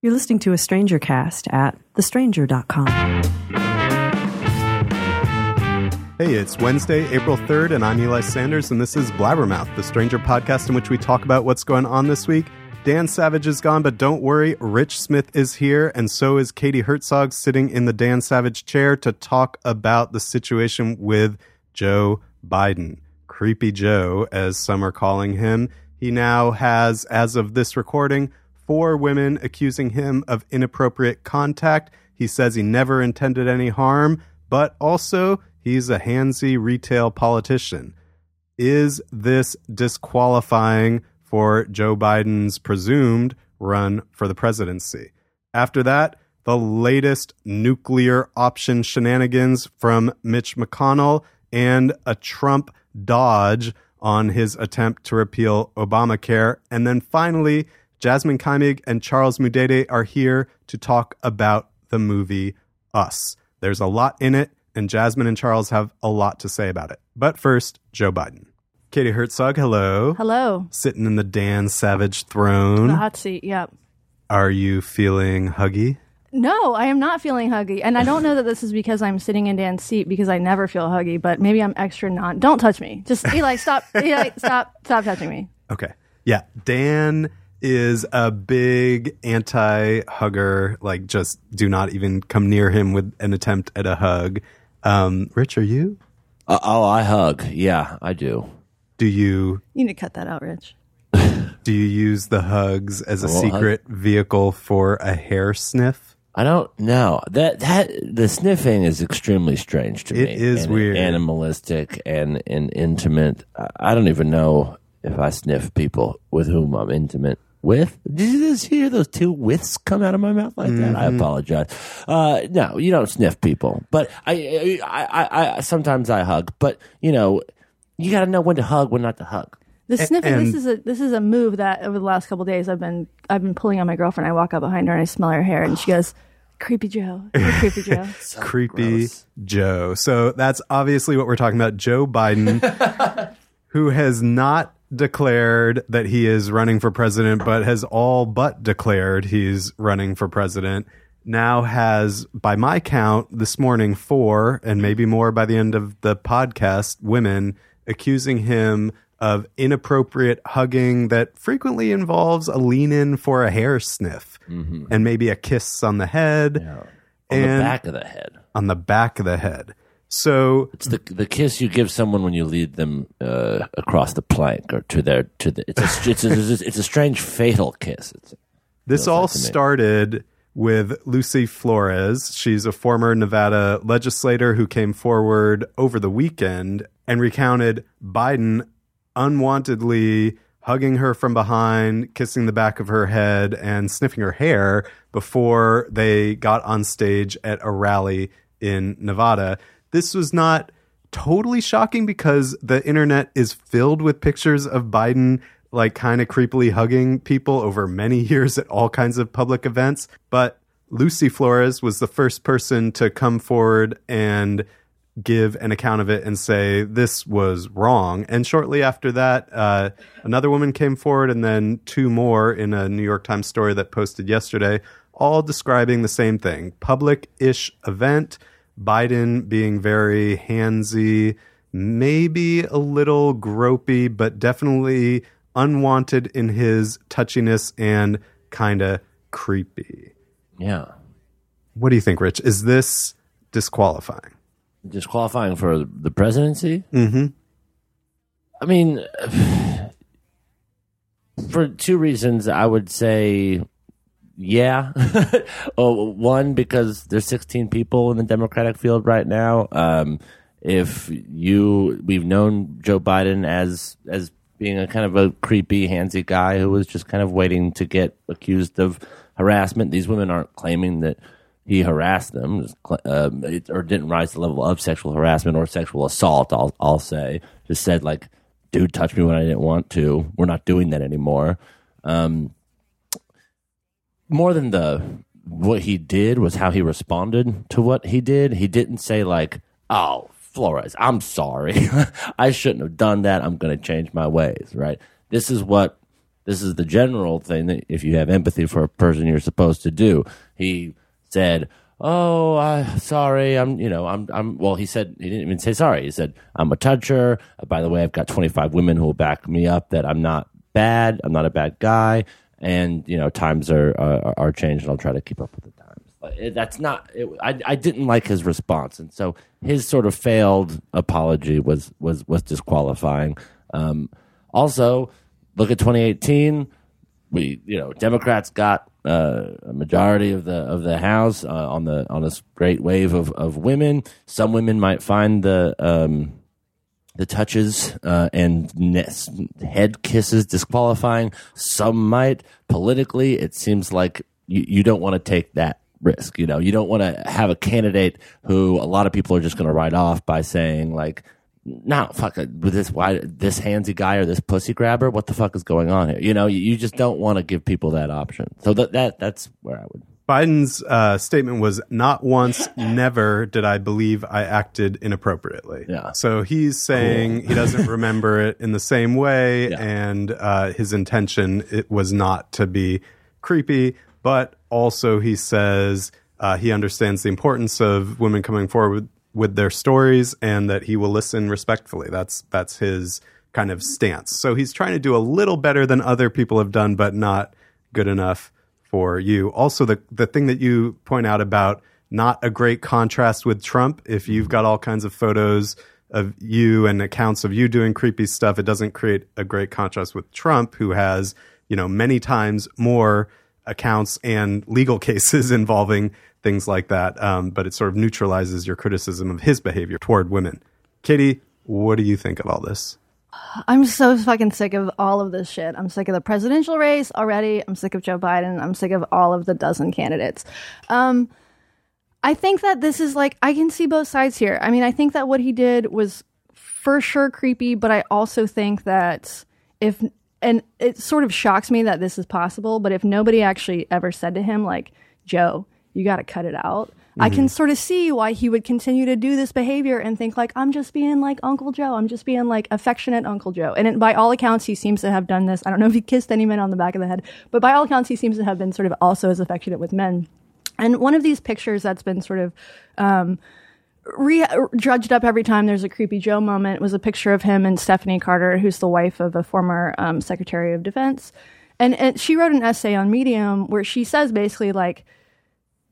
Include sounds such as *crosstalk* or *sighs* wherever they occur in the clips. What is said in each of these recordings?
You're listening to a Stranger Cast at thestranger.com. Hey, it's Wednesday, April 3rd, and I'm Eli Sanders, and this is Blabbermouth, the Stranger podcast in which we talk about what's going on this week. Dan Savage is gone, but don't worry, Rich Smith is here, and so is Katie Herzog sitting in the Dan Savage chair to talk about the situation with Joe Biden. Creepy Joe, as some are calling him. He now has, as of this recording, four women accusing him of inappropriate contact. He says he never intended any harm, but also he's a handsy retail politician. Is this disqualifying for Joe Biden's presumed run for the presidency? After that, the latest nuclear option shenanigans from Mitch McConnell and a Trump dodge on his attempt to repeal Obamacare. And then finally, Jasmyne Keimig and Charles Mudede are here to talk about the movie Us. There's a lot in it, and Jasmyne and Charles have a lot to say about it. But first, Joe Biden. Katie Herzog, hello. Hello. Sitting in the Dan Savage throne. The hot seat, yep. Are you feeling huggy? No, I am not feeling huggy. And I don't know that this is because I'm sitting in Dan's seat because I never feel huggy, but maybe I'm extra non. Don't touch me. Just, Eli, stop. Eli, stop. Stop touching me. Okay. Yeah. Dan is a big anti hugger. Like, just do not even come near him with an attempt at a hug. Um, Rich, are you? Uh, oh, I hug. Yeah, I do. Do you You need to cut that out, Rich. *laughs* do you use the hugs as a Well, secret vehicle for a hair sniff? I don't know that that the sniffing is extremely strange to It me. It is and weird. animalistic and, and intimate. I- I don't even know if I sniff people with whom I'm intimate with. Did you just hear those two whiffs come out of my mouth like that? I Mm-hmm. apologize. Uh, no, you don't sniff people, but I, I, I, I sometimes I hug. But you know, you got to know when to hug, when not to hug. The sniffing. and- this is a this is a move that over the last couple of days I've been I've been pulling on my girlfriend. I walk up behind her and I smell her hair, and she *sighs* goes, "Creepy Joe, You're creepy Joe." *laughs* Creepy gross. Joe. So that's obviously what we're talking about. Joe Biden, *laughs* who has not declared that he is running for president, but has all but declared he's running for president. Now has, by my count, this morning, four and maybe more by the end of the podcast, women accusing him of inappropriate hugging that frequently involves a lean in for a hair sniff mm-hmm. and maybe a kiss on the head On And- the back of the head. on the back of the head. So It's the the kiss you give someone when you lead them uh, across the plank or to their to the. It's a it's a, it's a strange fatal kiss. It's, this all like started with Lucy Flores. She's a former Nevada legislator who came forward over the weekend and recounted Biden unwantedly hugging her from behind, kissing the back of her head, and sniffing her hair before they got on stage at a rally in Nevada. This was not totally shocking because the internet is filled with pictures of Biden like kind of creepily hugging people over many *laughs* years at all kinds of public events. But Lucy Flores was the first person to come forward and give an account of it and say this was wrong. And shortly after that, uh, another woman came forward, and then two more in a New York Times story that posted yesterday, all describing the same thing public ish event. Biden being very handsy, maybe a little gropey, but definitely unwanted in his touchiness and kind of creepy. yeah, What do you think, Rich? Is this disqualifying? disqualifying for the presidency. Mm-hmm. I mean, *sighs* for two reasons, I would say. Yeah. *laughs* oh, one because there's 16 people in the Democratic field right now. Um, if you, we've known Joe Biden as as being a kind of a creepy, handsy guy who was just kind of waiting to get accused of harassment. These women aren't claiming that he harassed them um, or didn't rise to the level of sexual harassment or sexual assault. I'll I'll say just said like, dude touched me when I didn't want to. We're not doing that anymore. Um, more than the what he did was how he responded to what he did. He didn't say like, "Oh, Flores, I'm sorry. *laughs* I shouldn't have done that. I'm going to change my ways." Right? This is what this is the general thing that if you have empathy for a person, you're supposed to do. He said, "Oh, I sorry. I'm, you know, I'm, I'm." Well, he said he didn't even say sorry. He said, "I'm a toucher. By the way, I've got 25 women who will back me up that I'm not bad. I'm not a bad guy, and you know, times are are, are changed, and I'll try to keep up with the times." But it, that's not. It, I I didn't like his response, and so his sort of failed apology was was was disqualifying. Um, also, look at 2018. We, you know, Democrats got uh, a majority of the of the House uh, on the on this great wave of, of women. Some women might find the um, the touches uh, and head kisses disqualifying. Some might politically. It seems like you, you don't want to take that risk. You know, you don't want to have a candidate who a lot of people are just going to write off by saying like, "No, fuck with this why this handsy guy or this pussy grabber. What the fuck is going on here?" You know, you, you just don't want to give people that option. So that that that's where I would. Biden's uh, statement was not once, never did I believe I acted inappropriately. Yeah. So he's saying he doesn't *laughs* remember it in the same way, Yeah. and uh, his intention it was not to be creepy, but also he says uh, he understands the importance of women coming forward with, with their stories, and that he will listen respectfully. That's that's his kind of stance. So he's trying to do a little better than other people have done, but not good enough for you. Also, the the thing that you point out about not a great contrast with Trump. If you've got all kinds of photos of you and accounts of you doing creepy stuff, it doesn't create a great contrast with Trump, who has you know many times more accounts and legal *laughs* cases involving things like that. Um, but it sort of neutralizes your criticism of his behavior toward women. Katie, what do you think of all this? I'm so fucking sick of all of this shit. I'm sick of the presidential race already. I'm sick of Joe Biden. I'm sick of all of the dozen candidates. Um, I think that this is like I can see both sides here. I mean, I think that what he did was for sure creepy, but I also think that if and it sort of shocks me that this is possible, but if nobody actually ever said to him like, "Joe, you got to cut it out." I can sort of see why he would continue to do this behavior and think like I'm just being like Uncle Joe. I'm just being like affectionate Uncle Joe. And it, by all accounts, he seems to have done this. I don't know if he kissed any men on the back of the head, but by all accounts, he seems to have been sort of also as affectionate with men. And one of these pictures that's been sort of um, re- judged up every time there's a creepy Joe moment was a picture of him and Stephanie Carter, who's the wife of a former um, Secretary of Defense. And, and she wrote an essay on Medium where she says basically like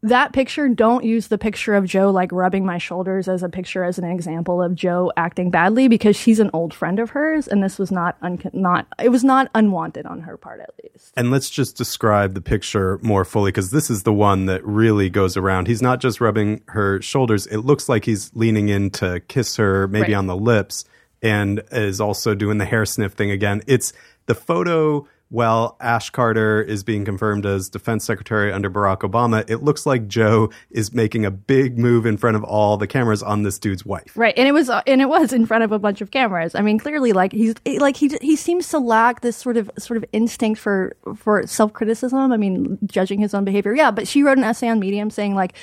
that picture don't use the picture of Joe like rubbing my shoulders as a picture as an example of Joe acting badly because she's an old friend of hers and this was not un- not it was not unwanted on her part at least. And let's just describe the picture more fully because this is the one that really goes around. He's not just rubbing her shoulders, it looks like he's leaning in to kiss her, maybe Right. on the lips, and is also doing the hair sniff thing again. It's the photo. While Ash Carter is being confirmed as defense secretary under Barack Obama, it looks like Joe is making a big move in front of all the cameras on this dude's wife. Right, and it was uh, and it was in front of a bunch of cameras. I mean, clearly, like he's like he he seems to lack this sort of sort of instinct for for self criticism. I mean, judging his own behavior. Yeah, but she wrote an essay on Medium saying like.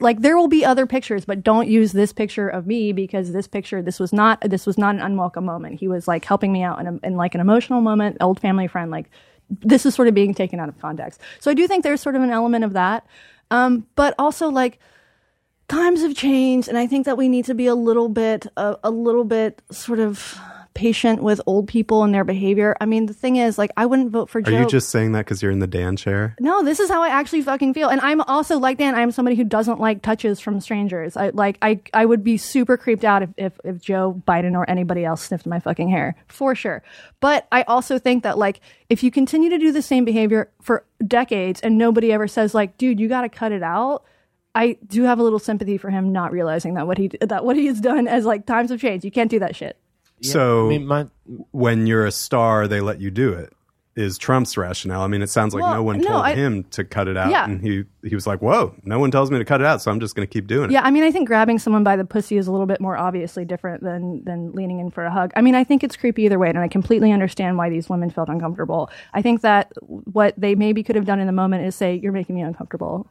Like there will be other pictures, but don't use this picture of me because this picture, this was not, this was not an unwelcome moment. He was like helping me out in, a, in like an emotional moment, old family friend. Like this is sort of being taken out of context. So I do think there's sort of an element of that, um, but also like times have changed and i think that we need to be a little bit a, a little bit sort of patient with old people and their behavior i mean the thing is like i wouldn't vote for Are joe you just saying that because you're in the Dan chair? no this is how i actually fucking feel and i'm also like dan i'm somebody who doesn't like touches from strangers i like i i would be super creeped out if if, if joe biden or anybody else sniffed my fucking hair for sure but i also think that like if you continue to do the same behavior for decades and nobody ever says like dude you got to cut it out I do have a little sympathy for him not realizing that what he that what he has done as like times have changed. You can't do that shit. So I mean, my, when you're a star, they let you do it. Is Trump's rationale? I mean, it sounds like Well, no one no, told I- him to cut it out, Yeah. and he he was like, "Whoa, no one tells me to cut it out, so I'm just going to keep doing it." Yeah, I mean, I think grabbing someone by the pussy is a little bit more obviously different than than leaning in for a hug. I mean, I think it's creepy either way, and I completely understand why these women felt uncomfortable. I think that what they maybe could have done in the moment is say, "You're making me uncomfortable."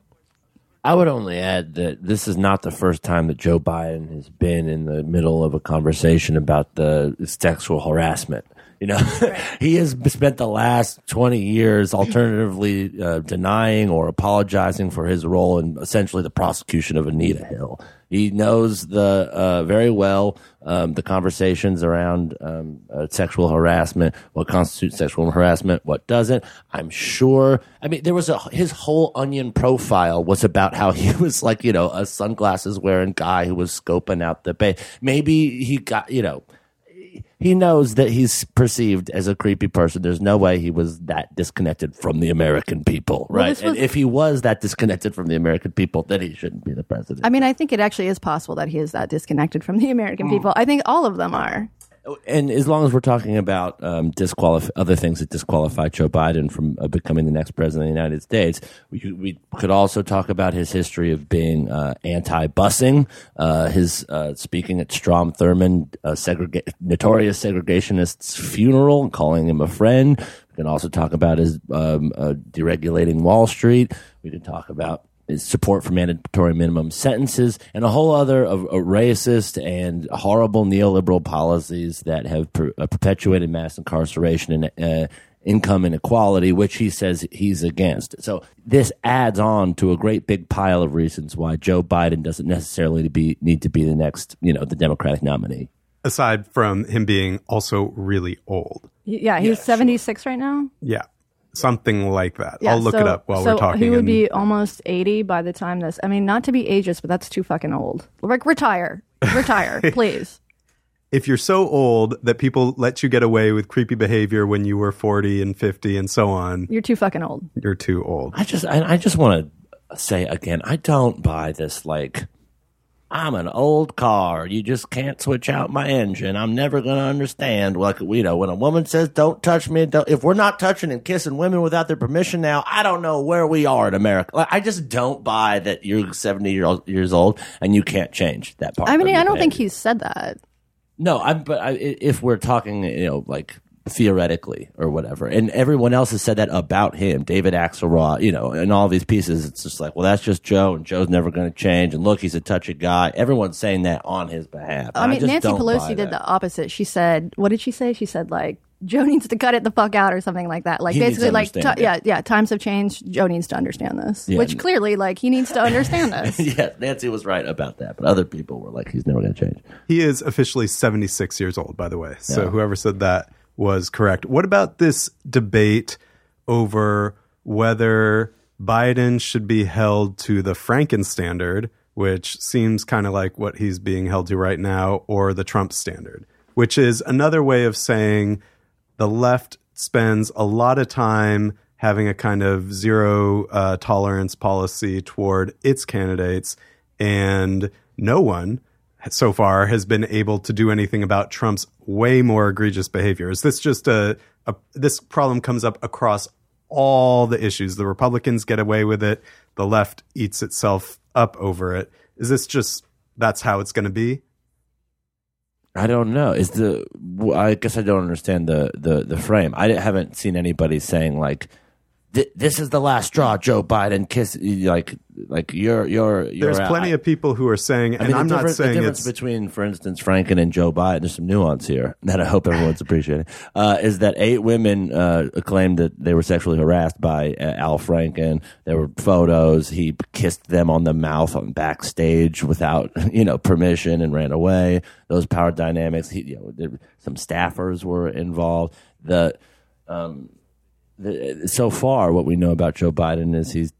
I would only add that this is not the first time that Joe Biden has been in the middle of a conversation about the sexual harassment. You know, *laughs* he has spent the last 20 years alternatively uh, denying or apologizing for his role in essentially the prosecution of Anita Hill. He knows the uh, very well um, the conversations around um, uh, sexual harassment, what constitutes sexual harassment, what doesn't. I'm sure. I mean, there was a his whole Onion profile was about how he *laughs* was like you know a sunglasses wearing guy who was scoping out the bay. Maybe he got you know he knows that he's perceived as a creepy person. There's no way he was that disconnected from the American people, Well, right? and if he was that disconnected from the American people, then he shouldn't be the president. I mean, I think it actually is possible that he is that disconnected from the American hmm. people. I think all of them are. And as long as we're talking about um, disqualif- other things that disqualify Joe Biden from uh, becoming the next president of the United States, we could, we could also talk about his history of being uh, anti-busing, uh, his uh, speaking at Strom Thurmond, uh, segrega- notorious segregationist's funeral, calling him a friend. We can also talk about his um, uh, deregulating Wall Street. We can talk about support for mandatory minimum sentences and a whole other of, of racist and horrible neoliberal policies that have per, uh, perpetuated mass incarceration and uh, income inequality, which he says he's against. So this adds on to a great big pile of reasons why Joe Biden doesn't necessarily be need to be the next, you know, the Democratic nominee. Aside from him being also really old. Yeah, he's 76 right now. Yeah. Something like that. Yeah, I'll look so- it up while so we're talking. He would and- be almost 80 by the time this. I mean, not to be ageist, but that's too fucking old. Like, retire. Retire, *laughs* please. if you're so old that people let you get away with creepy behavior when you were 40 and 50 and so on, You're too fucking old. you're too old. I just I, I just want to say again, I don't buy this like I'm an old car. You just can't switch out my engine. I'm never going to understand. Like you know, when a woman says "Don't touch me," don't, if we're not touching and kissing women without their permission now, I don't know where we are in America. Like, I just don't buy that you're 70 year old, years old and you can't change that part. I mean, I don't think he said that. No, I'm. But I, if we're talking, you know, like theoretically or whatever, and everyone else has said that about him, David Axelrod, you know, and all these pieces, it's just like, well, that's just Joe, and Joe's never going to change, and look, he's a touchy guy. Everyone's saying that on his behalf. I And mean, just Nancy don't buy Pelosi did that. the opposite. She said, what did she say? She said, like, Joe needs to cut it the fuck out or something like that. Like, He basically, like, understand ti- it. yeah, yeah, times have changed. Joe needs to understand this. Yeah. Which clearly, like, he needs to understand this. *laughs* yeah, Nancy was right about that, but other people were like, he's never going to change. He is officially 76 years old, by the way. So Yeah. whoever said that was correct. What about this debate over whether Biden should be held to the Franken standard, which seems kind of like what he's being held to right now, or the Trump standard, which is another way of saying the left spends a lot of time having a kind of zero uh, tolerance policy toward its candidates, and no one so far has been able to do anything about Trump's way more egregious behavior. Is this just a, a this problem comes up across all the issues? The Republicans get away with it, the left eats itself up over it. Is this just that's how it's going to be? I don't know. Is the I guess I don't understand the the the frame. I haven't seen anybody saying like this is the last straw, Joe Biden. Kiss like like you're you're you're. There's out." plenty of people who are saying, and I mean, I'm not saying the difference it's between, for instance, Franken and Joe Biden. There's some nuance here that I hope everyone's appreciating. Uh, is that eight women uh, claimed that they were sexually harassed by uh, Al Franken? There were photos. He kissed them on the mouth on backstage without *laughs* you know permission and ran away. Those power dynamics. He, you know, there, some staffers were involved. The um, the, so far, what we know about Joe Biden is he's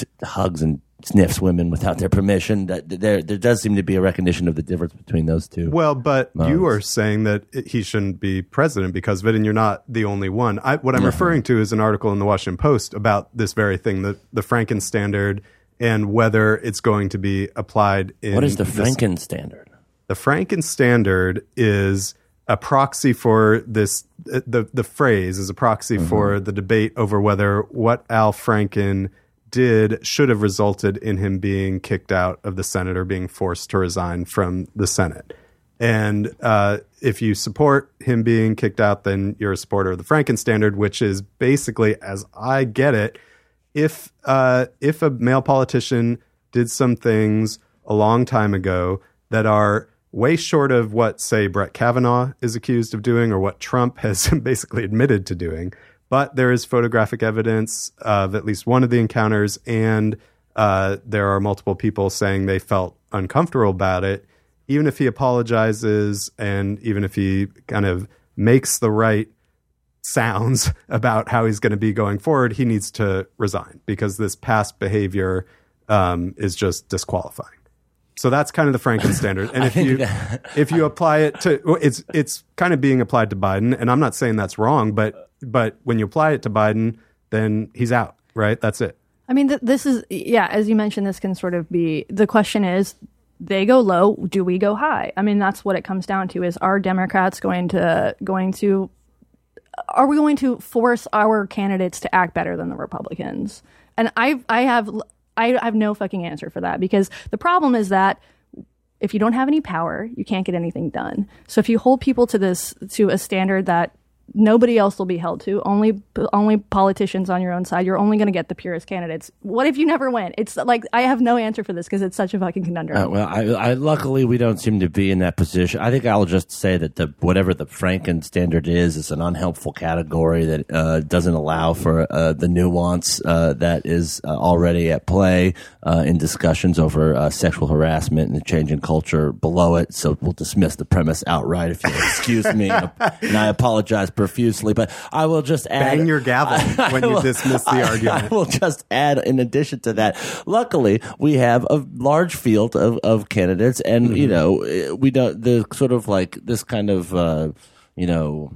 t- hugs and sniffs women without their permission. That there, there does seem to be a recognition of the difference between those two. Well, but you are saying that he shouldn't be president because of it, and you're not the only one. I, what I'm referring to is an article in the Washington Post about this very thing, the, the Franken standard, and whether it's going to be applied in. what is the this- Franken standard? The Franken standard is a proxy for this. uh, The the phrase is a proxy for the debate over whether what Al Franken did should have resulted in him being kicked out of the Senate or being forced to resign from the Senate. And uh, if you support him being kicked out, then you're a supporter of the Franken standard, which is basically, as I get it, if uh, if a male politician did some things a long time ago that are way short of what, say, Brett Kavanaugh is accused of doing or what Trump has *laughs* basically admitted to doing. But there is photographic evidence of at least one of the encounters, and uh, there are multiple people saying they felt uncomfortable about it. Even if he apologizes and even if he kind of makes the right sounds *laughs* about how he's going to be going forward, he needs to resign because this past behavior um, is just disqualifying. So that's kind of the Franken *laughs* standard. And if you *laughs* if you apply it to it's it's kind of being applied to Biden, and I'm not saying that's wrong, but but when you apply it to Biden, then he's out, right? That's it. I mean, th- this is yeah. As you mentioned, this can sort of be the question is they go low, do we go high? I mean, that's what it comes down to: is are Democrats going to going to are we going to force our candidates to act better than the Republicans? And I I have I have no fucking answer for that because the problem is that if you don't have any power, you can't get anything done. So if you hold people to this to a standard that nobody else will be held to. Only only politicians on your own side. You're only going to get the purest candidates. What if you never win? It's like I have no answer for this because it's such a fucking conundrum. Uh, well, I, I, luckily we don't seem to be in that position. I think I'll just say that the whatever the Franken standard is is an unhelpful category that uh, doesn't allow for uh, the nuance uh, that is uh, already at play uh, in discussions over sexual harassment and the changing culture below it. So we'll dismiss the premise outright if you excuse me, *laughs* and I apologize profusely, but I will just add. Bang your gavel *laughs* I, when I you dismiss the *laughs* I, argument. I will just add, in addition to that, luckily we have a large field of, of candidates, and mm-hmm. you know we don't the sort of like this kind of uh, you know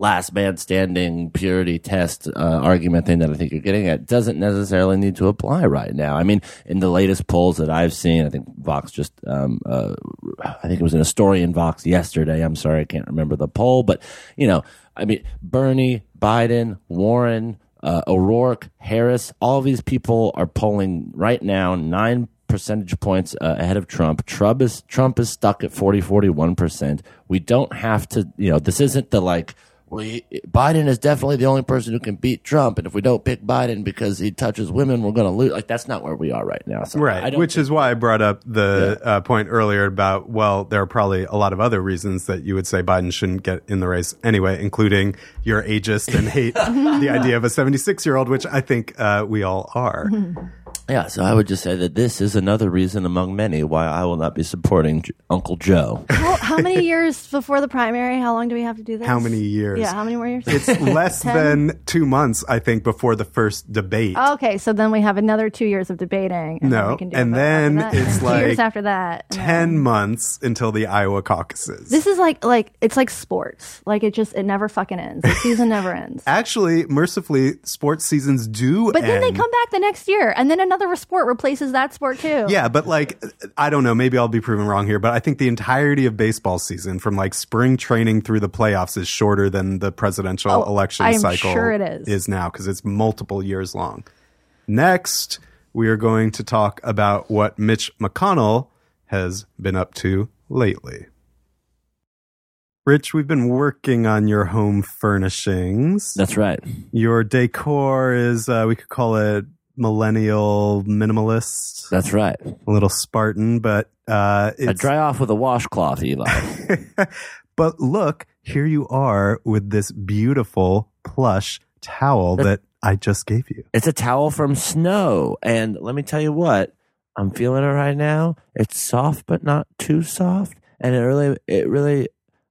last man standing purity test uh, argument thing that I think you're getting at doesn't necessarily need to apply right now. I mean, in the latest polls that I've seen, I think Vox just, um, uh, I think it was in a story in Vox yesterday. I'm sorry, I can't remember the poll, but you know, I mean, Bernie, Biden, Warren, uh, O'Rourke, Harris, all these people are polling right now nine percentage points uh, ahead of Trump. Trump is Trump is stuck at 40 41%. We don't have to, you know, this isn't the like we Biden is definitely the only person who can beat Trump, and if we don't pick Biden because he touches women, we're going to lose. Like that's not where we are right now. So right, which is why I brought up the yeah. uh, point earlier about well, there are probably a lot of other reasons that you would say Biden shouldn't get in the race anyway, including you're ageist and hate the *laughs* idea of a 76 year old, which I think uh, we all are. *laughs* Yeah, so I would just say that this is another reason among many why I will not be supporting J- Uncle Joe. *laughs* How, many *laughs* years before the primary? How long do we have to do this? How many years? Yeah, how many more years? It's *laughs* less than two months, I think, before the first debate. Oh, okay, so then we have another two years of debating. And no, then *laughs* and then it's and like years after that, ten months until the Iowa caucuses. This is like like it's like sports. Like it just it never fucking ends. The season never ends. Actually, mercifully, sports seasons do. But then they come back the next year, and then another sport replaces that sport too. Yeah, but like I don't know, maybe I'll be proven wrong here, but I think the entirety of baseball season from like spring training through the playoffs is shorter than the presidential oh, election I'm cycle sure it is. is now because it's multiple years long. Next, we are going to talk about what Mitch McConnell has been up to lately. Rich, we've been working on your home furnishings. That's right. Your decor is, uh, we could call it millennial minimalist. That's right. A little Spartan, but uh, I dry off with a washcloth, Eli. *laughs* but look, here you are with this beautiful plush towel that, that I just gave you. It's a towel from Snowe, and let me tell you what, I'm feeling it right now. It's soft, but not too soft, and it really, it really,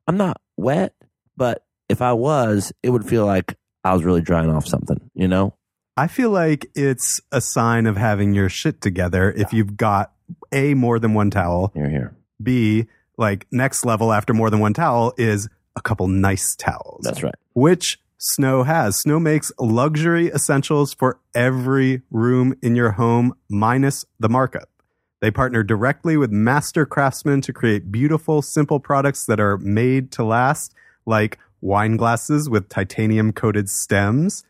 I'm not wet, but if I was, it would feel like I was really drying off something, you know? I feel like it's a sign of having your shit together if you've got A, more than one towel. Here, here. B, like next level after more than one towel is a couple nice towels. That's right. Which Snowe has. Snowe makes luxury essentials for every room in your home, minus the markup. They partner directly with master craftsmen to create beautiful, simple products that are made to last, like wine glasses with titanium coated stems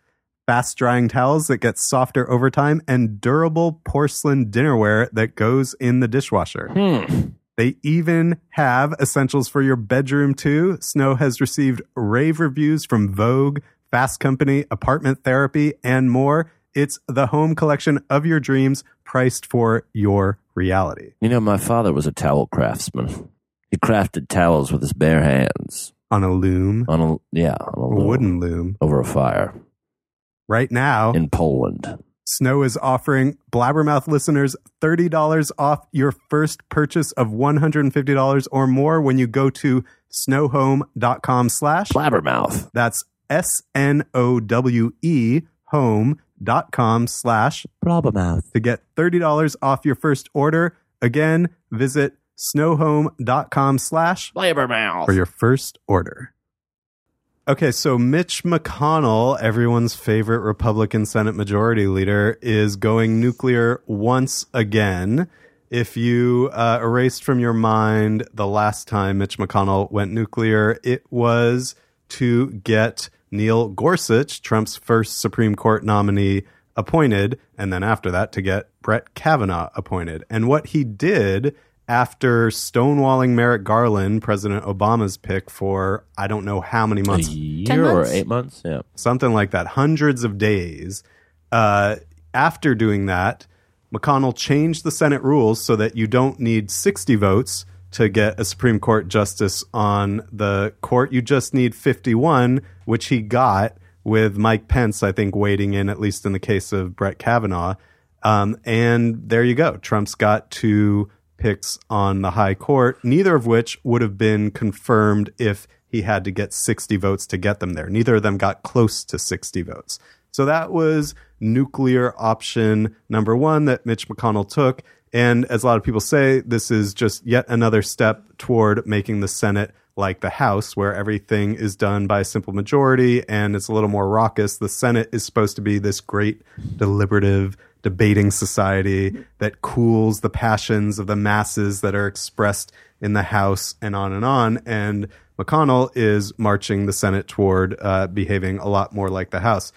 fast drying towels that get softer over time, and durable porcelain dinnerware that goes in the dishwasher. Hmm. They even have essentials for your bedroom too. Snowe has received rave reviews from Vogue, Fast Company, Apartment Therapy, and more. It's the home collection of your dreams priced for your reality. You know, my father was a towel craftsman. He crafted towels with his bare hands on a loom, on a yeah on a a loom wooden loom. over a fire Right now, in Poland. Snowe is offering Blabbermouth listeners $30 off your first purchase of $150 or more when you go to snowehome.com slash Blabbermouth. that's S-N-O-W-E home.com slash Blabbermouth. to get $30 off your first order. Again, visit snowehome.com slash Blabbermouth. for your first order. Okay, so Mitch McConnell, everyone's favorite Republican Senate Majority Leader, is going nuclear once again. If you uh, erased from your mind the last time Mitch McConnell went nuclear, it was to get Neil Gorsuch, Trump's first Supreme Court nominee, appointed, and then after that to get Brett Kavanaugh appointed. And what he did after stonewalling Merrick Garland, President Obama's pick for I don't know how many a months, year or months? eight months. Yeah. something like that, hundreds of days. Uh, after doing that, McConnell changed the Senate rules so that you don't need 60 votes to get a Supreme Court justice on the court. You just need 51, which he got with Mike Pence, I think, waiting in, at least in the case of Brett Kavanaugh. Um, and there you go. Trump's got two picks on the high court, neither of which would have been confirmed if he had to get 60 votes to get them there. Neither of them got close to 60 votes. So that was nuclear option number one that Mitch McConnell took. And as a lot of people say, this is just yet another step toward making the Senate like the House, where everything is done by a simple majority and it's a little more raucous. The Senate is supposed to be this great deliberative debating society that cools the passions of the masses that are expressed in the House and on and on. And McConnell is marching the Senate toward uh, behaving a lot more like the House.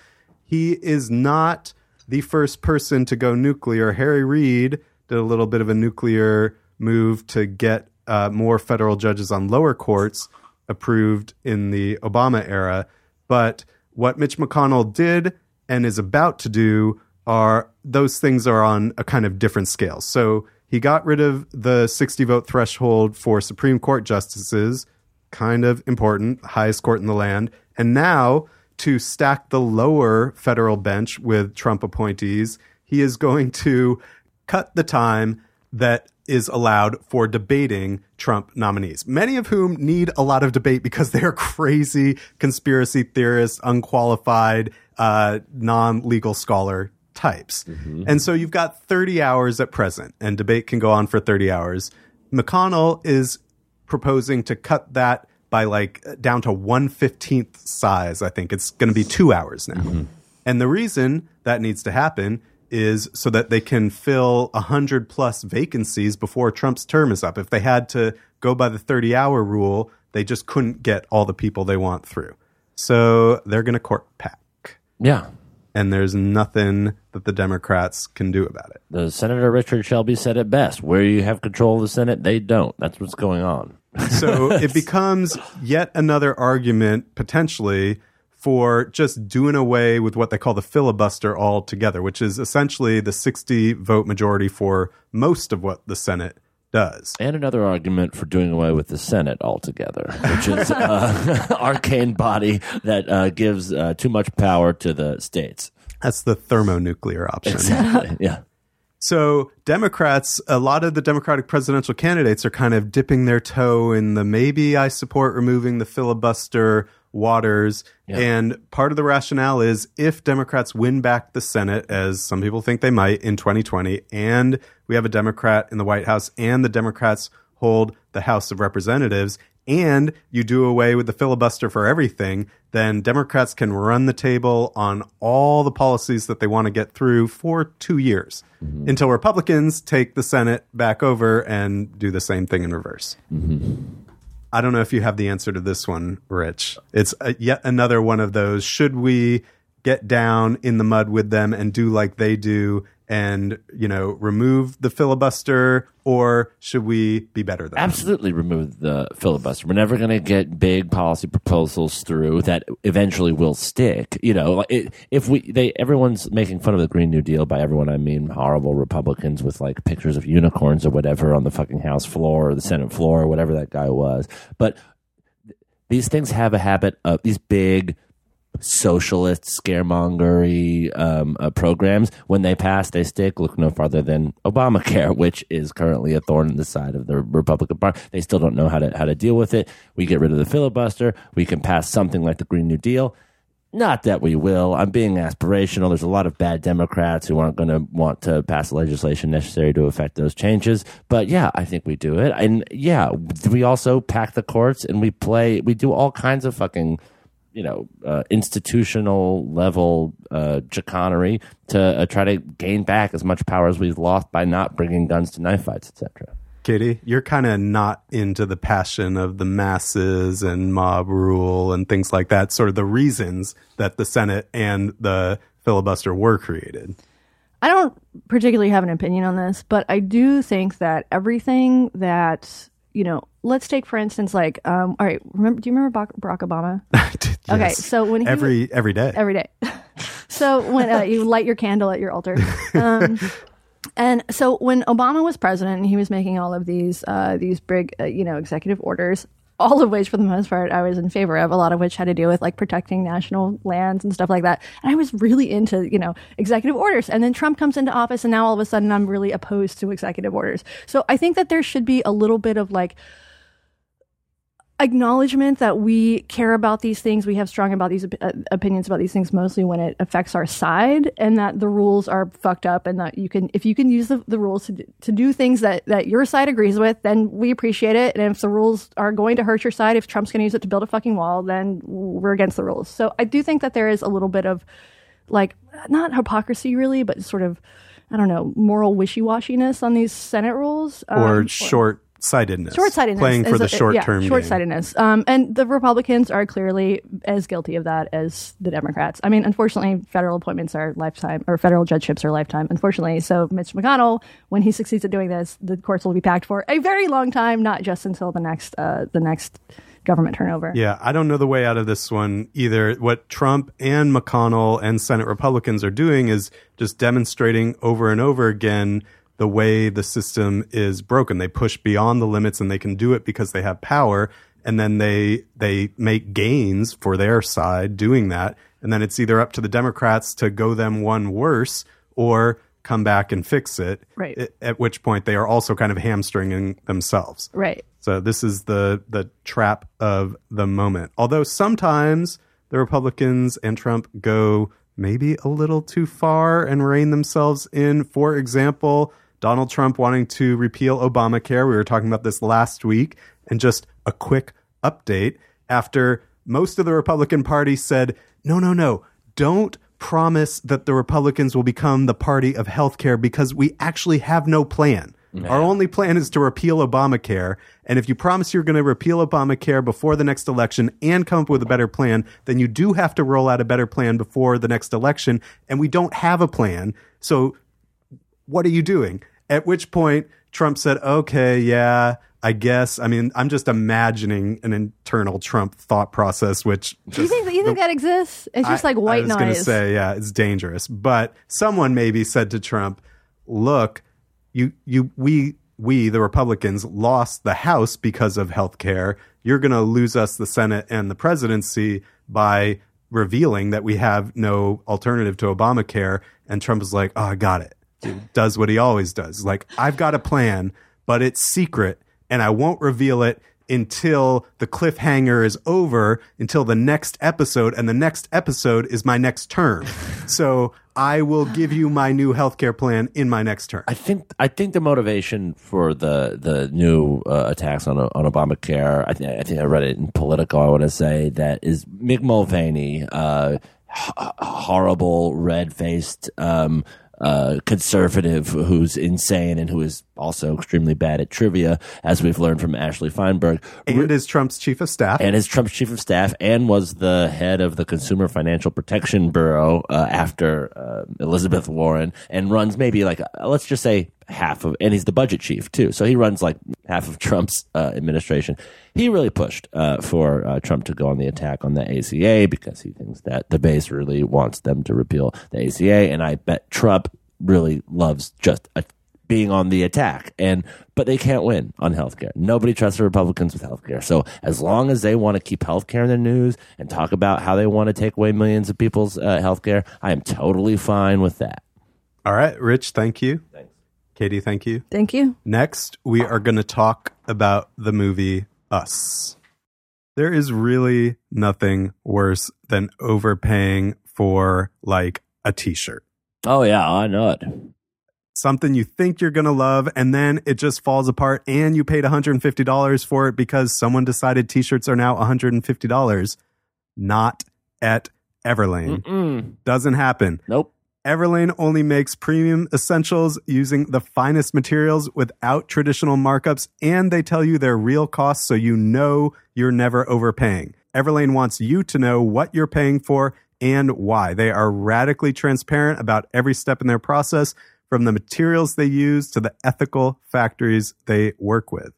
He is not the first person to go nuclear. Harry Reid did a little bit of a nuclear move to get uh, more federal judges on lower courts approved in the Obama era. But what Mitch McConnell did and is about to do are those things are on a kind of different scale. So he got rid of the 60 vote threshold for Supreme Court justices, kind of important, highest court in the land. And now to stack the lower federal bench with Trump appointees, he is going to cut the time that is allowed for debating Trump nominees, many of whom need a lot of debate because they are crazy conspiracy theorists, unqualified, uh, non legal scholar types. Mm-hmm. And so you've got 30 hours at present, and debate can go on for 30 hours. McConnell is proposing to cut that by like down to 115th size. I think it's going to be two hours now. Mm-hmm. And the reason that needs to happen is so that they can fill 100 plus vacancies before Trump's term is up. If they had to go by the 30 hour rule, they just couldn't get all the people they want through. So they're going to court pack. Yeah. And there's nothing that the Democrats can do about it. The Senator Richard Shelby said it best. Where you have control of the Senate, they don't. That's what's going on. *laughs* So it becomes yet another argument potentially for just doing away with what they call the filibuster altogether, which is essentially the 60 vote majority for most of what the Senate does. And another argument for doing away with the Senate altogether, which is *laughs* uh, *laughs* arcane body that uh, gives uh, too much power to the states. That's the thermonuclear option. Exactly. yeah. So, Democrats, a lot of the Democratic presidential candidates are kind of dipping their toe in the maybe I support removing the filibuster waters. And part of the rationale is if Democrats win back the Senate, as some people think they might in 2020, and we have a Democrat in the White House, and the Democrats hold the House of Representatives, and you do away with the filibuster for everything, then Democrats can run the table on all the policies that they want to get through for two years mm-hmm. until Republicans take the Senate back over and do the same thing in reverse. Mm-hmm. I don't know if you have the answer to this one, Rich. It's a, yet another one of those. Should we get down in the mud with them and do like they do and you know remove the filibuster, or should we be better than that? absolutely remove the filibuster. We're never going to get big policy proposals through that eventually will stick. You know, it, if we they everyone's making fun of the Green New Deal. By everyone, I mean horrible Republicans with like pictures of unicorns or whatever on the fucking House floor or the Senate floor or whatever that guy was. But these things have a habit of these big socialist scaremongery um, uh, programs. When they pass, they stick. Look no farther than Obamacare, *laughs* which is currently a thorn in the side of the Republican Party. They still don't know how to how to deal with it. We get rid of the filibuster. We can pass something like the Green New Deal. Not that we will. I'm being aspirational. There's a lot of bad Democrats who aren't going to want to pass legislation necessary to affect those changes. But yeah, I think we do it. And yeah, we also pack the courts and we play, we do all kinds of fucking you know uh, institutional level uh, chicanery to uh, try to gain back as much power as we've lost by not bringing guns to knife fights, etc. Katie, you're kind of not into the passion of the masses and mob rule and things like that. Sort of the reasons that the Senate and the filibuster were created. I don't particularly have an opinion on this, but I do think that everything that you know, let's take for instance, like, um, all right, remember? Do you remember Barack, Obama? *laughs* Yes. Okay, so when he every every day, every day. *laughs* so when uh, you light your candle at your altar, *laughs* um, and so when Obama was president, and he was making all of these uh, these big, uh, you know, executive orders. All of which, for the most part, I was in favor of. A lot of which had to do with like protecting national lands and stuff like that. And I was really into, you know, executive orders. And then Trump comes into office, and now all of a sudden, I'm really opposed to executive orders. So I think that there should be a little bit of like acknowledgement that we care about these things we have strong about these op- uh, opinions about these things mostly when it affects our side and that the rules are fucked up and that you can if you can use the, the rules to, do- to do things that that your side agrees with then we appreciate it and if the rules are going to hurt your side if trump's going to use it to build a fucking wall then we're against the rules. So i do think that there is a little bit of like not hypocrisy really but sort of i don't know moral wishy-washiness on these senate rules or um, short sightedness. short sightedness. Playing for the short term. Short sightedness. Um, and the Republicans are clearly as guilty of that as the Democrats. I mean, unfortunately, federal appointments are lifetime, or federal judgeships are lifetime, unfortunately. So Mitch McConnell, when he succeeds at doing this, the courts will be packed for a very long time, not just until the next, uh, the next government turnover. Yeah, I don't know the way out of this one either. What Trump and McConnell and Senate Republicans are doing is just demonstrating over and over again the way the system is broken. They push beyond the limits and they can do it because they have power and then they they make gains for their side doing that. And then it's either up to the Democrats to go them one worse or come back and fix it. Right. At- which point they are also kind of hamstringing themselves. Right. So this is the the trap of the moment. Although sometimes the Republicans and Trump go maybe a little too far and rein themselves in. For example, Donald Trump wanting to repeal Obamacare. We were talking about this last week. And just a quick update after most of the Republican Party said, no, no, no, don't promise that the Republicans will become the party of healthcare because we actually have no plan. Our only plan is to repeal Obamacare. And if you promise you're going to repeal Obamacare before the next election and come up with a better plan, then you do have to roll out a better plan before the next election. And we don't have a plan. So what are you doing? At which point Trump said, okay, yeah, I guess. I mean, I'm just imagining an internal Trump thought process, which Do you think that you think that exists? It's just I- like white noise. I was going to say, yeah, it's dangerous. But someone maybe said to Trump, "Look, you, you, we, we, the Republicans, lost the House because of health care. You're going to lose us the Senate and the presidency by revealing that we have no alternative to Obamacare." And Trump is like, "Oh, I got it." Does what he always does. Like, I've got a plan, but it's secret, and I won't reveal it until the cliffhanger is over, until the next episode, and the next episode is my next term. so I will give you my new healthcare plan in my next term. I think I think the motivation for the the new uh, attacks on on Obamacare. I think I think I read it in Politico. I want to say that is Mick Mulvaney, uh, h- horrible red faced. Um, uh, conservative who's insane and who is also extremely bad at trivia, as we've learned from Ashley Feinberg. And is Trump's chief of staff. and is Trump's chief of staff, and was the head of the Consumer Financial Protection Bureau uh, after uh, Elizabeth Warren, and runs maybe like uh, let's just say half of, and he's the budget chief too. So he runs like half of *laughs* Trump's uh, administration. He really pushed uh, for uh, Trump to go on the attack on the ACA because he thinks that the base really wants them to repeal the ACA, and I bet Trump really loves just a being on the attack and but they can't win on healthcare. Nobody trusts the Republicans with healthcare. So as long as they want to keep healthcare in the news and talk about how they want to take away millions of people's uh, healthcare, I am totally fine with that. All right, Rich, thank you. Thanks. Katie, thank you. Thank you. Next, we are going to talk about the movie Us. There is really nothing worse than overpaying for like a t-shirt. Oh yeah, I know it. Something you think you're going to love and then it just falls apart and you paid $150 for it because someone decided t-shirts are now $150. Not at Everlane. Mm-mm. Doesn't happen. Nope. Everlane only makes premium essentials using the finest materials without traditional markups, and they tell you their real costs so you know you're never overpaying. Everlane wants you to know what you're paying for and why. They are radically transparent about every step in their process, from the materials they use to the ethical factories they work with.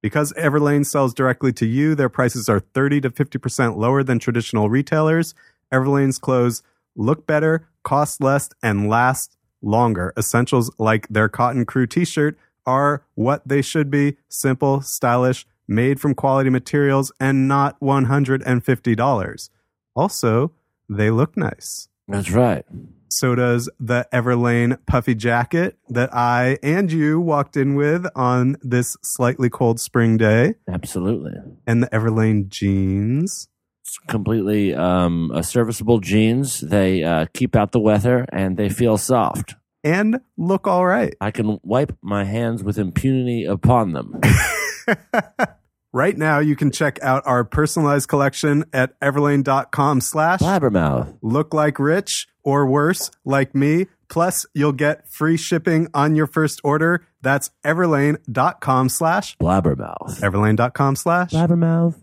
Because Everlane sells directly to you, their prices are 30 to 50% lower than traditional retailers. Everlane's clothes look better, cost less, and last longer. Essentials like their cotton crew t shirt are what they should be simple, stylish, made from quality materials, and not $150. Also, they look nice. That's right. So does the Everlane puffy jacket that I and you walked in with on this slightly cold spring day, Absolutely. and the Everlane jeans. It's completely um, serviceable jeans. They uh, keep out the weather and they feel soft. And look all right. I can wipe my hands with impunity upon them. *laughs* Right now, you can check out our personalized collection at everlane.com slash Blabbermouth. look like rich or worse like me. Plus, you'll get free shipping on your first order. That's everlane.com slash Blabbermouth. everlane.com slash Blabbermouth.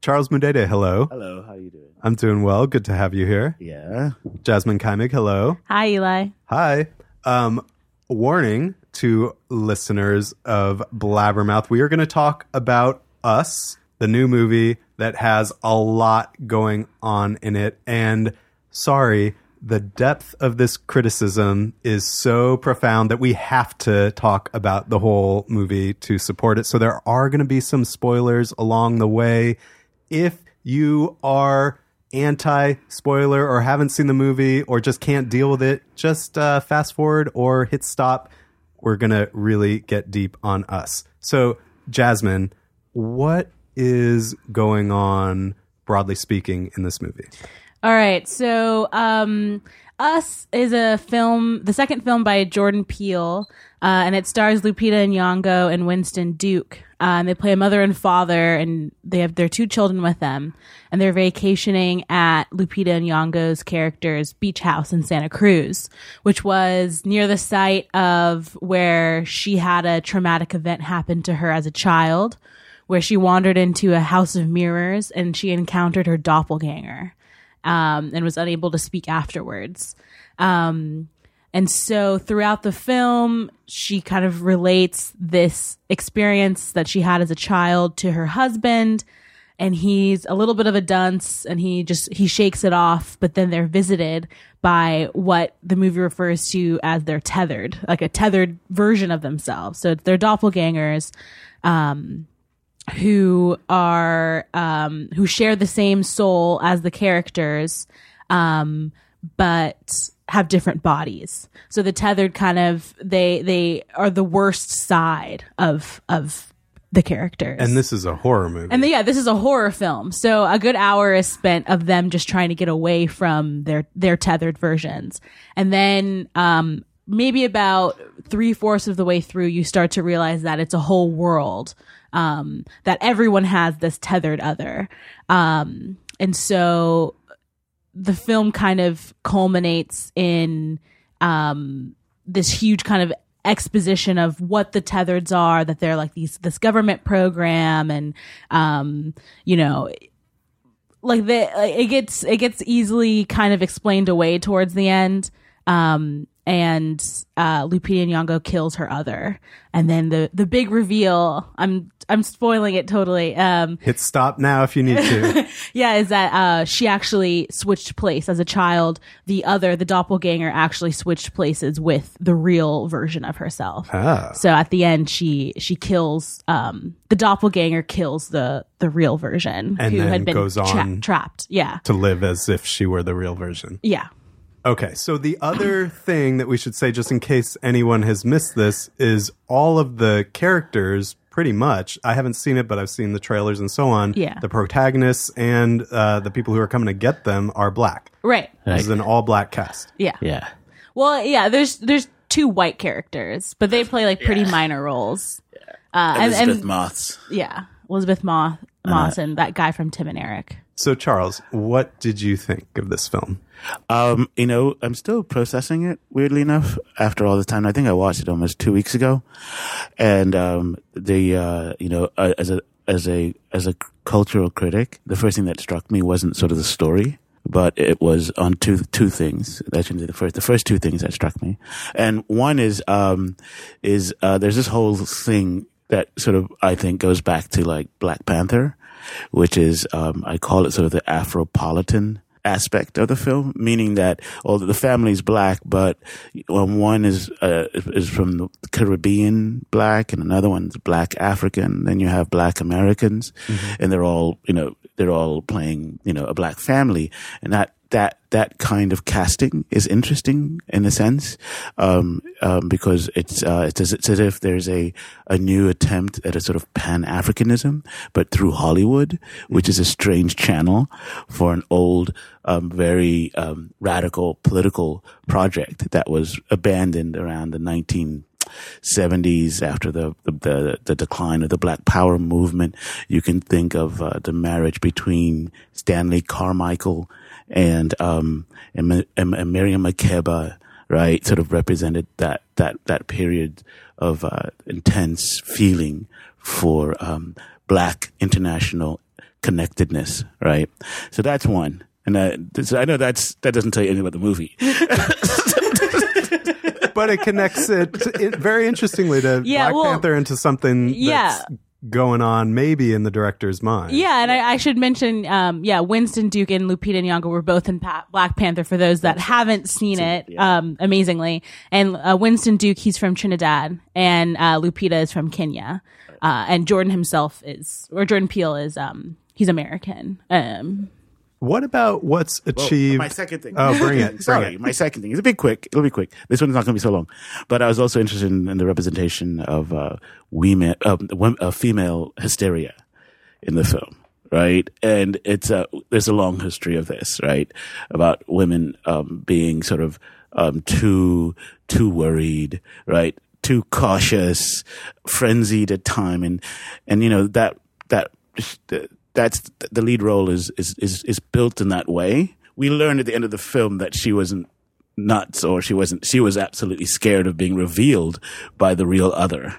Charles Mudede, hello. Hello, how you doing? I'm doing well. Good to have you here. Yeah. Jasmyne Keimig, hello. Hi, Eli. Hi. Um, warning to listeners of Blabbermouth. We are going to talk about Us, the new movie that has a lot going on in it. And sorry, the depth of this criticism is so profound that we have to talk about the whole movie to support it. So there are going to be some spoilers along the way. If you are anti spoiler or haven't seen the movie or just can't deal with it, just uh, fast forward or hit stop. We're going to really get deep on us. So, Jasmyne, what is going on, broadly speaking, in this movie? All right. So, um, Us is a film, the second film by Jordan Peele, uh, and it stars Lupita Nyong'o and Winston Duke. And they play a mother and father, and they have their two children with them, and they're vacationing at Lupita Nyong'o's character's beach house in Santa Cruz, which was near the site of where she had a traumatic event happen to her as a child, where she wandered into a house of mirrors and she encountered her doppelganger um, and was unable to speak afterwards. Um, and so throughout the film, she kind of relates this experience that she had as a child to her husband. And he's a little bit of a dunce and he just, he shakes it off, but then they're visited by what the movie refers to as their tethered, like a tethered version of themselves. So their doppelgangers. Um, who are um, who share the same soul as the characters, um, but have different bodies. So the tethered kind of they they are the worst side of of the characters. And this is a horror movie. And the, yeah, this is a horror film. So a good hour is spent of them just trying to get away from their their tethered versions. And then um maybe about three fourths of the way through you start to realize that it's a whole world. Um that everyone has this tethered other. Um and so the film kind of culminates in um this huge kind of exposition of what the tethereds are that they're like these this government program and um you know like the it gets it gets easily kind of explained away towards the end um and uh Lupita Nyong'o kills her other and then the the big reveal I'm I'm spoiling it totally um Hit stop now if you need to. *laughs* yeah, is that uh, she actually switched place as a child. The other, the doppelganger, actually switched places with the real version of herself. Ah. So at the end, she she kills um, the doppelganger kills the the real version And who then had been goes tra- on- trapped. Yeah, to live as if she were the real version. yeah. Okay, so the other thing that we should say, just in case anyone has missed this, is all of the characters, pretty much. I haven't seen it, but I've seen the trailers and so on. Yeah. The protagonists and uh, the people who are coming to get them are black. Right. This is an all black cast. Yeah. Yeah. Well, yeah. There's there's two white characters, but they play like pretty minor roles. Uh, and, Elizabeth and Moths. yeah, Elisabeth Moss, Moss, and that guy from Tim and Eric. So, Charles, what did you think of this film? Um, you know, I'm still processing it. Weirdly enough, after all this time, I think I watched it almost two weeks ago, and um, the uh, you know, uh, as a as a as a cultural critic, the first thing that struck me wasn't sort of the story, but it was on two two things. That's the first the first two things that struck me, and one is um, is uh, there's this whole thing that sort of I think goes back to like Black Panther, which is um, I call it sort of the Afropolitan aspect of the film, meaning that although the family's black, but um, one is uh, is from the Caribbean black, and another one's black African. Then you have black Americans, and they're all you know they're all playing you know a black family, and that that that kind of casting is interesting in a sense um, um, because it's uh, it's as, it's as if there's a a new attempt at a sort of pan Africanism, but through Hollywood, which is a strange channel for an old, um, very um, radical political project that was abandoned around the 19 70s after the, the the decline of the Black Power movement. You can think of uh, the marriage between Stokely Carmichael and um and, and, and Miriam Makeba, right? Sort of represented that that that period of uh, intense feeling for um, Black international connectedness, right? So that's one. And uh, this, I know that's that doesn't tell you anything about the movie. *laughs* But it connects it, it very interestingly to Yeah, Black well, Panther into something yeah. That's going on maybe in the director's mind. Yeah, and I, I should mention, um, yeah, Winston Duke and Lupita Nyong'o were both in pa- Black Panther. For those that haven't seen it, um, amazingly, and uh, Winston Duke, he's from Trinidad, and uh, Lupita is from Kenya, uh, and Jordan himself is, or Jordan Peele is, um, he's American. Um, What about what's achieved? my second thing. Oh, bring it. *laughs* Bring Sorry, it. my second thing. It'll be quick. It'll be quick. This one's not going to be so long. But I was also interested in, in the representation of uh, women, uh, wom- uh, female hysteria in the film, right? And it's a there's a long history of this, right? About women um, being sort of um, too too worried, right? Too cautious, frenzied at time, and and you know that that that's the lead role is is is is built in that way. We learn at the end of the film that she wasn't nuts or she wasn't she was absolutely scared of being revealed by the real other.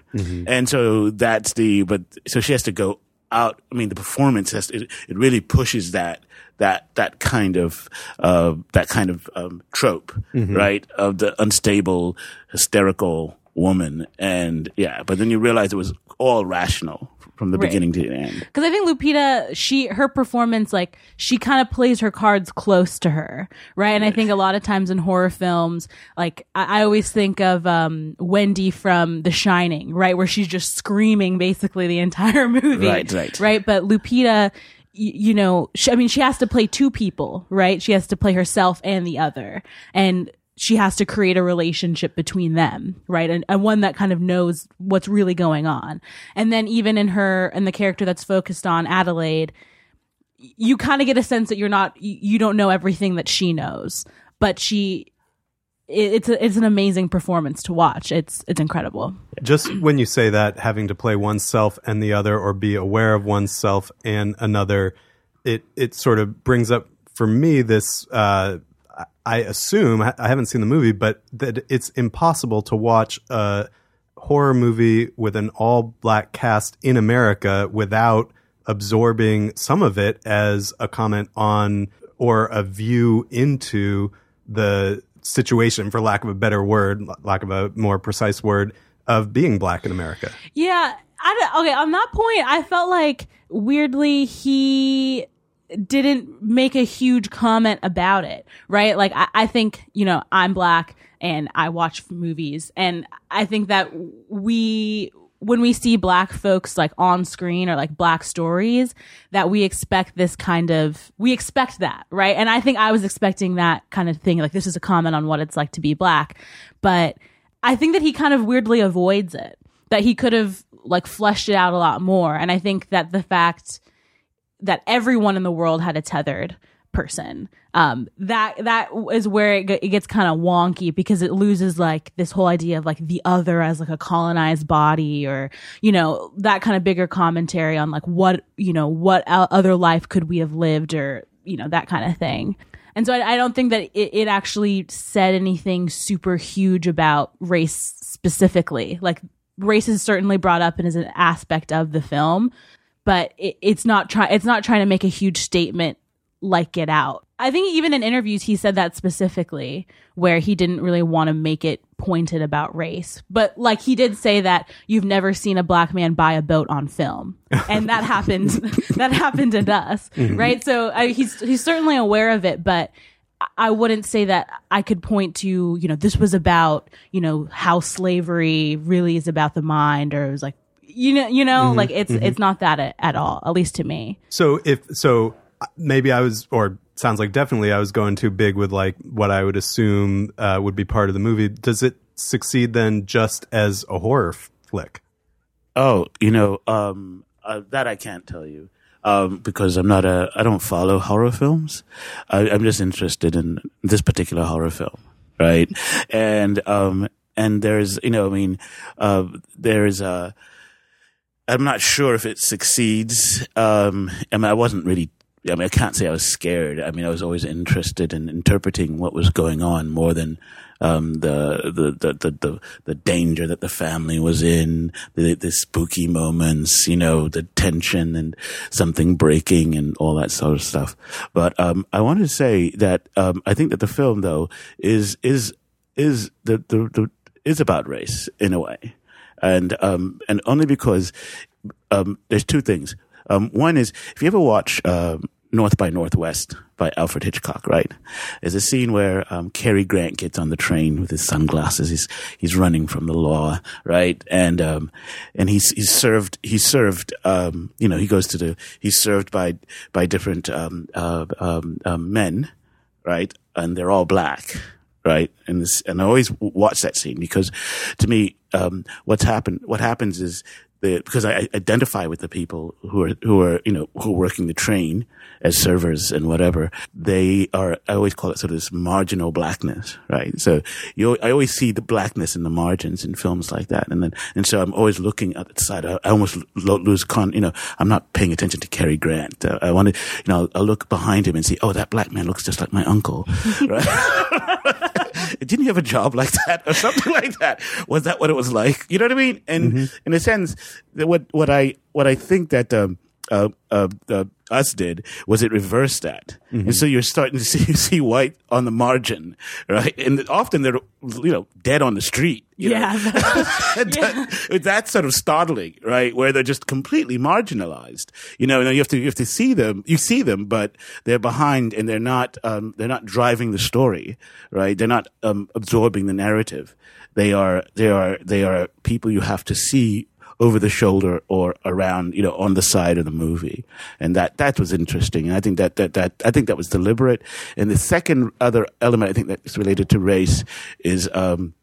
And so that's the but so she has to go out i mean the performance has it, it really pushes that that that kind of uh that kind of um trope right? Of the unstable hysterical woman and yeah but then you realize it was all rational from the Right. beginning to the end Because I think Lupita, she her performance, like she kind of plays her cards close to her, right? And I think a lot of times in horror films, like I, I always think of um, Wendy from The Shining, right, where she's just screaming basically the *laughs* entire movie, Right, right. right. But Lupita. You know, she, I mean, she has to play two people, right? She has to play herself and the other, and she has to create a relationship between them, right? And, and one that kind of knows what's really going on. And then even in her, and the character that's focused on Adelaide, you kind of get a sense that you're not, you, don't know everything that she knows, but she, it, it's a, it's an amazing performance to watch. It's, it's incredible. Just when you say that, having to play oneself and the other, or be aware of oneself and another, it it sort of brings up for me this. Uh, I- assume I haven't seen the movie, but that it's impossible to watch a horror movie with an all black cast in America without absorbing some of it as a comment on or a view into the situation, for lack of a better word, lack of a more precise word, of being black in America. Yeah. Okay, on that point, I felt like weirdly he didn't make a huge comment about it, right? Like, I, I think, you know, I'm black and I watch movies, and I think that we, when we see black folks like on screen or like black stories, that we expect this kind of, we expect that, right? And I think I was expecting that kind of thing. Like, this is a comment on what it's like to be black. But I think that he kind of weirdly avoids it, that he could have like fleshed it out a lot more. And I think that the fact that everyone in the world had a tethered person. Um that that is where it, ge- it gets kind of wonky because it loses like this whole idea of like the other as like a colonized body or you know that kind of bigger commentary on like what you know what other life could we have lived or you know that kind of thing. And so I, I don't think that it, it actually said anything super huge about race specifically. Like race is certainly brought up and is an aspect of the film but it, it's not try it's not trying to make a huge statement like Get Out. I think even in interviews he said that specifically, where he didn't really want to make it pointed about race. But like he did say that you've never seen a black man buy a boat on film, *laughs* and that happened. *laughs* that happened to us, mm-hmm. right? So I, he's he's certainly aware of it, but. I wouldn't say that I could point to, you know, this was about, you know, how slavery really is about the mind or it was like, you know, you know, like it's, it's not that at, at all, at least to me. So if so, uh, maybe I was, or sounds like definitely I was going too big with like what I would assume uh, would be part of the movie. Does it succeed then just as a horror f- flick? Oh, you know, um, uh, that I can't tell you. Um, because I'm not a, I don't follow horror films. I, I'm just interested in this particular horror film, right? And, um, and there's, you know, I mean, uh, there's a, I'm not sure if it succeeds. Um, I mean, I wasn't really, I mean, I can't say I was scared. I mean, I was always interested in interpreting what was going on more than, um, the, the, the, the, the, danger that the family was in, the, the spooky moments, you know, the tension and something breaking and all that sort of stuff. But, um, I want to say that, um, I think that the film though is, is, is the, the, the, is about race in a way and um, and only because um, there's two things. Um, one is if you ever watch um, North by Northwest by Alfred Hitchcock, right? There's a scene where um, Cary Grant gets on the train with his sunglasses. He's he's running from the law, right? And um, and he's he's served he's served um, you know he goes to the he's served by by different um, uh, um, um, men, right? And they're all black, right? And this, and I always watch that scene because to me, um, what's happened, what happens is because I I identify with the people who are, who are, you know, who are working the train as servers and whatever. They are, I always call it sort of this marginal blackness, right? So you, I always see the blackness in the margins in films like that. And then, and so I'm always looking at the side. I, I almost lo- lose con, you know, I'm not paying attention to Cary Grant. Uh, I want to, you know, I'll look behind him and see, oh, that black man looks just like my uncle, *laughs* right? *laughs* didn't you have a job like that or something *laughs* like that? Was that what it was like? You know what I mean? And in a sense, what what I what I think that um, uh, uh, uh, us did was it reversed that, and so you're starting to see *laughs* see white on the margin, right? And often they're you know dead on the street. you know? *laughs* Yeah. that, that's sort of startling, right? Where they're just completely marginalized. You know, and you have to you have to see them. You see them, but they're behind, and they're not um, they're not driving the story, right? They're not um, absorbing the narrative. They are they are they are people you have to see over the shoulder or around, you know, on the side of the movie. And that, that was interesting. And I think that, that, that, I think that was deliberate. And the second other element I think that's related to race is, um,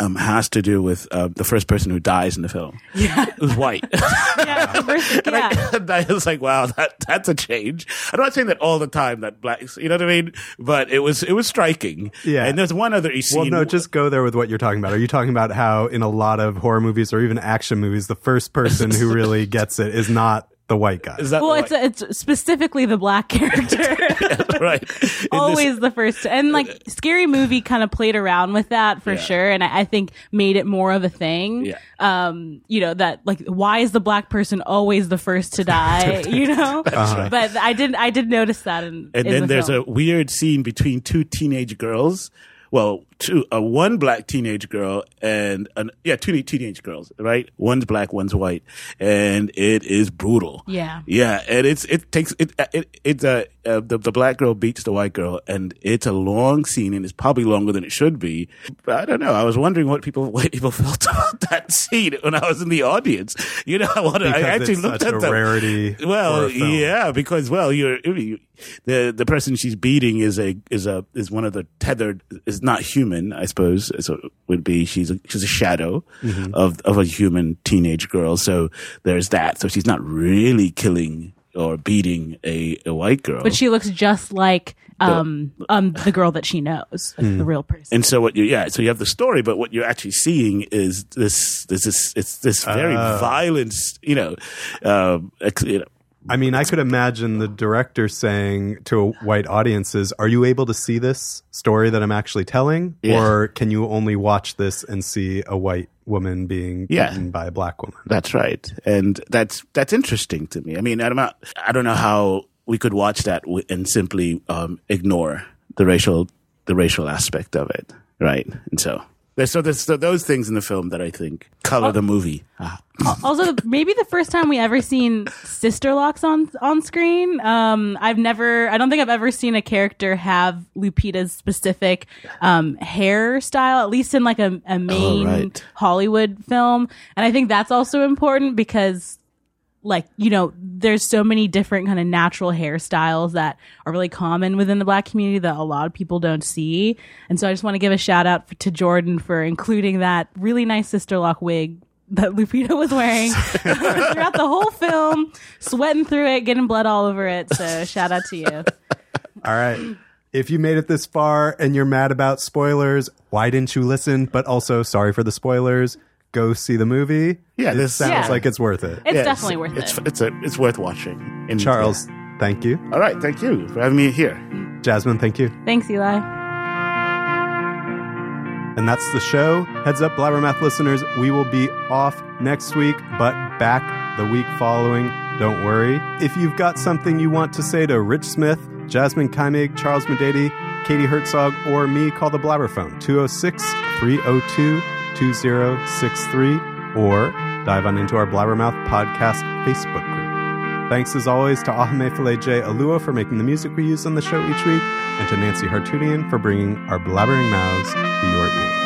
um, has to do with uh, the first person who dies in the film. Yeah, it was white. *laughs* yeah, versus- *laughs* And I, and I was like, wow, that that's a change. I'm not saying that all the time that blacks, you know what I mean? But it was it was striking. Yeah. And there's one other scene. Well, no, just go there with what you're talking about. Are you talking about how in a lot of horror movies or even action movies, the first person *laughs* who really gets it is not the white guy. Is that well, the it's it's specifically the black *laughs* character. right? right. In this- Always the first, and like scary movie kind of played around with that for Yeah. sure, and I, I think made it more of a thing. Yeah. Um, you know that like why is the black person always the first to die? *laughs* you know, *laughs* but I didn't I did notice that in and in then the there's film. a weird scene between two teenage girls. Well, two, uh, one black teenage girl and an, yeah, two teenage girls, right? One's black, one's white, and it is brutal. Yeah. yeah, and it's it takes it it it's uh, uh the the black girl beats the white girl, and it's a long scene, and it's probably longer than it should be. But I don't know. I was wondering what people *laughs* white people felt about that scene when I was in the audience. You know, *laughs* I wanted, I actually looked at a them. rarity Well, yeah, because well, you're you- the the person she's beating is a is a is one of the tethered is not human, I suppose. So it would be she's a she's a shadow Mm-hmm. of of a human teenage girl. So there's that. So she's not really killing or beating a, a white girl. but she looks just like um um the girl that she knows, like Hmm. the real person. and so what you yeah so you have the story but what you're actually seeing is this this is it's this very Oh. violent you know um ex- you know I mean, I could imagine the director saying to white audiences, "Are you able to see this story that I'm actually telling, Yeah. or can you only watch this and see a white woman being Yeah. beaten by a black woman?" That's right, and that's that's interesting to me. I mean, I'm not, I don't know how we could watch that and simply um, ignore the racial the racial aspect of it, right? And so there's so there's so those things in the film that I think color the movie. Ah. also maybe the first time we ever seen sister locks on on screen um i've never i don't think i've ever seen a character have lupita's specific um hairstyle at least in like a, a main right. hollywood film and i think that's also important because like you know there's so many different kind of natural hairstyles that are really common within the black community that a lot of people don't see and so i just want to give a shout out to jordan for including that really nice sister lock wig that *laughs* lupita was wearing *laughs* throughout the whole film sweating through it getting blood all over it so shout out to you All right. If you made it this far and you're mad about spoilers, why didn't you listen? But also, sorry for the spoilers. Go see the movie. Yeah, this- sounds Yeah. like it's worth it. it's Yes, definitely worth it's, it It's a it's worth watching. And, Charles, thank you. All right, thank you for having me here. Jasmyne, thank you. thanks eli And that's the show. Heads up, Blabbermouth listeners, we will be off next week, but back the week following. Don't worry. If you've got something you want to say to Rich Smith, Jasmyne Keimig, Charles Mudede, Katie Herzog, or me, call the Blabberphone 206 302 2063 or dive on into our Blabbermouth podcast Facebook group. Thanks as always to Ahamefule J. Oluo for making the music we use on the show each week, and to Nancy Hartunian for bringing our blabbering mouths to your ears.